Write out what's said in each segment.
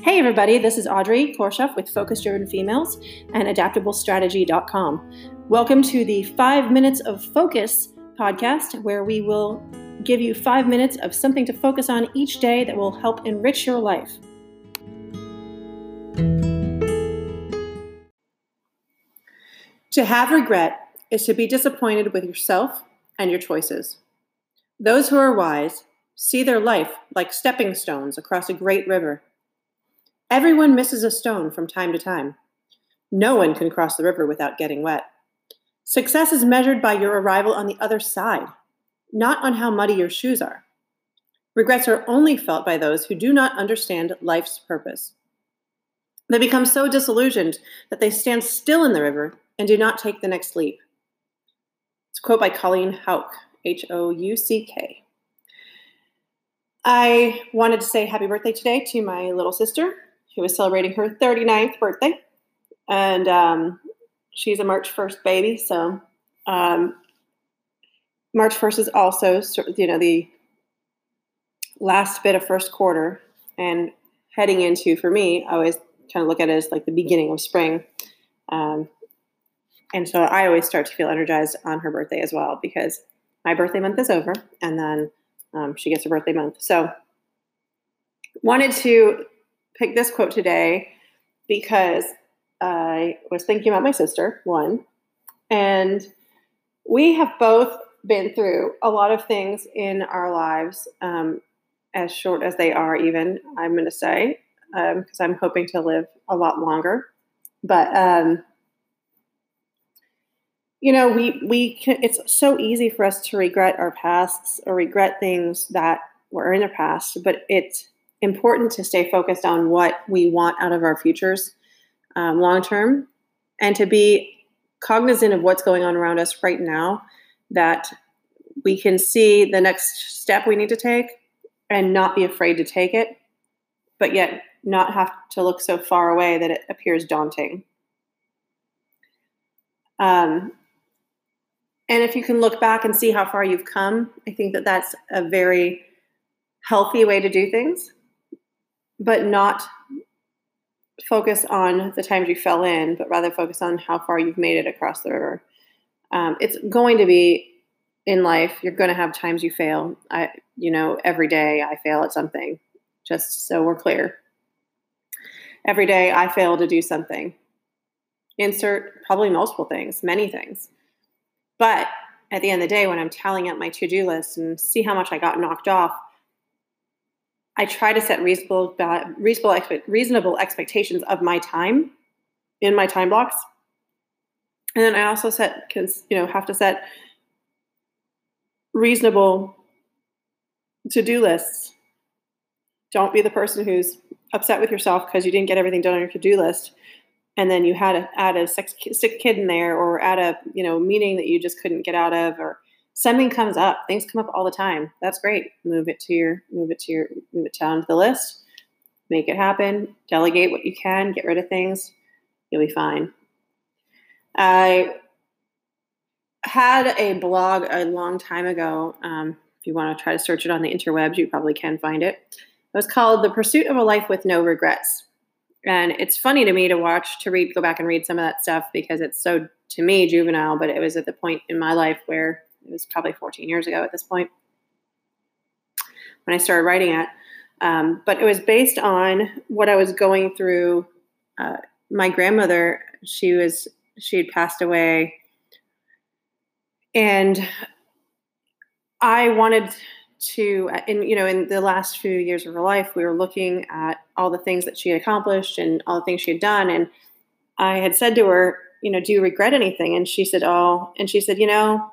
Hey, everybody, this is Audrey Korshoff with Focus Driven Females and AdaptableStrategy.com. Welcome to the Five Minutes of Focus podcast, where we will give you five minutes of something to focus on each day that will help enrich your life. To have regret is to be disappointed with yourself and your choices. Those who are wise see their life like stepping stones across a great river. Everyone misses a stone from time to time. No one can cross the river without getting wet. Success is measured by your arrival on the other side, not on how muddy your shoes are. Regrets are only felt by those who do not understand life's purpose. They become so disillusioned that they stand still in the river and do not take the next leap. It's a quote by Colleen Houck, H O U C K. I wanted to say happy birthday today to my little sister, is celebrating her 39th birthday. And um, she's a March 1st baby. So um, March 1st is also, you know, the last bit of first quarter. And heading into, for me, I always kind of look at it as like the beginning of spring. Um, and so I always start to feel energized on her birthday as well because my birthday month is over and then um, she gets her birthday month. So wanted to pick this quote today because I was thinking about my sister, one, and we have both been through a lot of things in our lives, um, as short as they are, even, I'm going to say, because um, I'm hoping to live a lot longer. But, um, you know, we, we can, it's so easy for us to regret our pasts or regret things that were in the past, but it's important to stay focused on what we want out of our futures um, long term and to be cognizant of what's going on around us right now that we can see the next step we need to take and not be afraid to take it, but yet not have to look so far away that it appears daunting. Um, and if you can look back and see how far you've come, I think that that's a very healthy way to do things, but not focus on the times you fell in, but rather focus on how far you've made it across the river. Um, it's going to be in life. You're going to have times you fail. I, you know, every day I fail at something. Just so we're clear. Every day I fail to do something. Insert probably multiple things, many things. But at the end of the day, when I'm tallying up my to-do list and see how much I got knocked off, I try to set reasonable, reasonable, reasonable expectations of my time in my time blocks. And then I also set, because you know, have to set reasonable to-do lists. Don't be the person who's upset with yourself because you didn't get everything done on your to-do list, and then you had to add a sick kid in there, or add a you know meeting that you just couldn't get out of, or something comes up things come up all the time. That's great. Move it to your move it to your move it down to the list. Make it happen. Delegate what you can. Get rid of things. You'll be fine. I had a blog a long time ago. Um, if you want to try to search it on the interwebs you probably can find it. It was called the pursuit of a life with no regrets. And it's funny to me to watch to read go back and read some of that stuff because it's so to me juvenile but it was at the point in my life where it was probably 14 years ago at this point when I started writing it. Um, but it was based on what I was going through. Uh, my grandmother, she was she had passed away, and I wanted to, in you know, in the last few years of her life, we were looking at all the things that she had accomplished and all the things she had done, and I had said to her, you know, do you regret anything? And she said, oh, and she said, you know,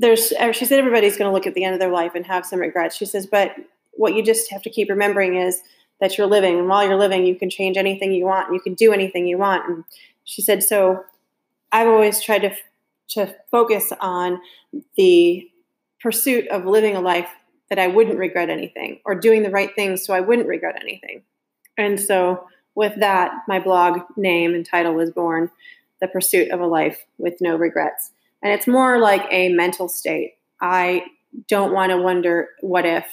there's she said everybody's going to look at the end of their life and have some regrets. She says but what you just have to keep remembering is that you're living and while you're living you can change anything you want you can do anything you want. And she said so i've always tried to to focus on the pursuit of living a life that i wouldn't regret anything or doing the right things so i wouldn't regret anything. And so with that my blog name and title was born the pursuit of a life with no regrets and it's more like a mental state. I don't want to wonder what if.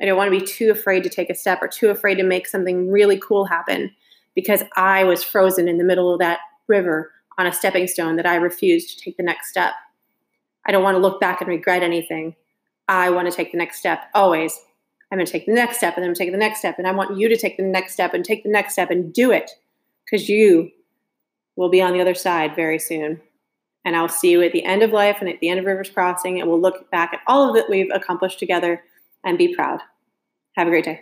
I don't want to be too afraid to take a step or too afraid to make something really cool happen because I was frozen in the middle of that river on a stepping stone that I refused to take the next step. I don't want to look back and regret anything. I want to take the next step always. I'm going to take the next step and I'm going to take the next step. And I want you to take the next step and take the next step and do it because you will be on the other side very soon. And I'll see you at the end of life and at the end of Rivers Crossing. And we'll look back at all of that we've accomplished together and be proud. Have a great day.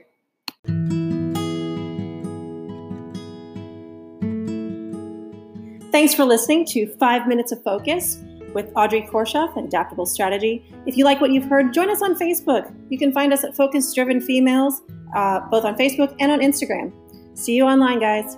Thanks for listening to Five Minutes of Focus with Audrey Korshoff at Adaptable Strategy. If you like what you've heard, join us on Facebook. You can find us at Focus Driven Females, uh, both on Facebook and on Instagram. See you online, guys.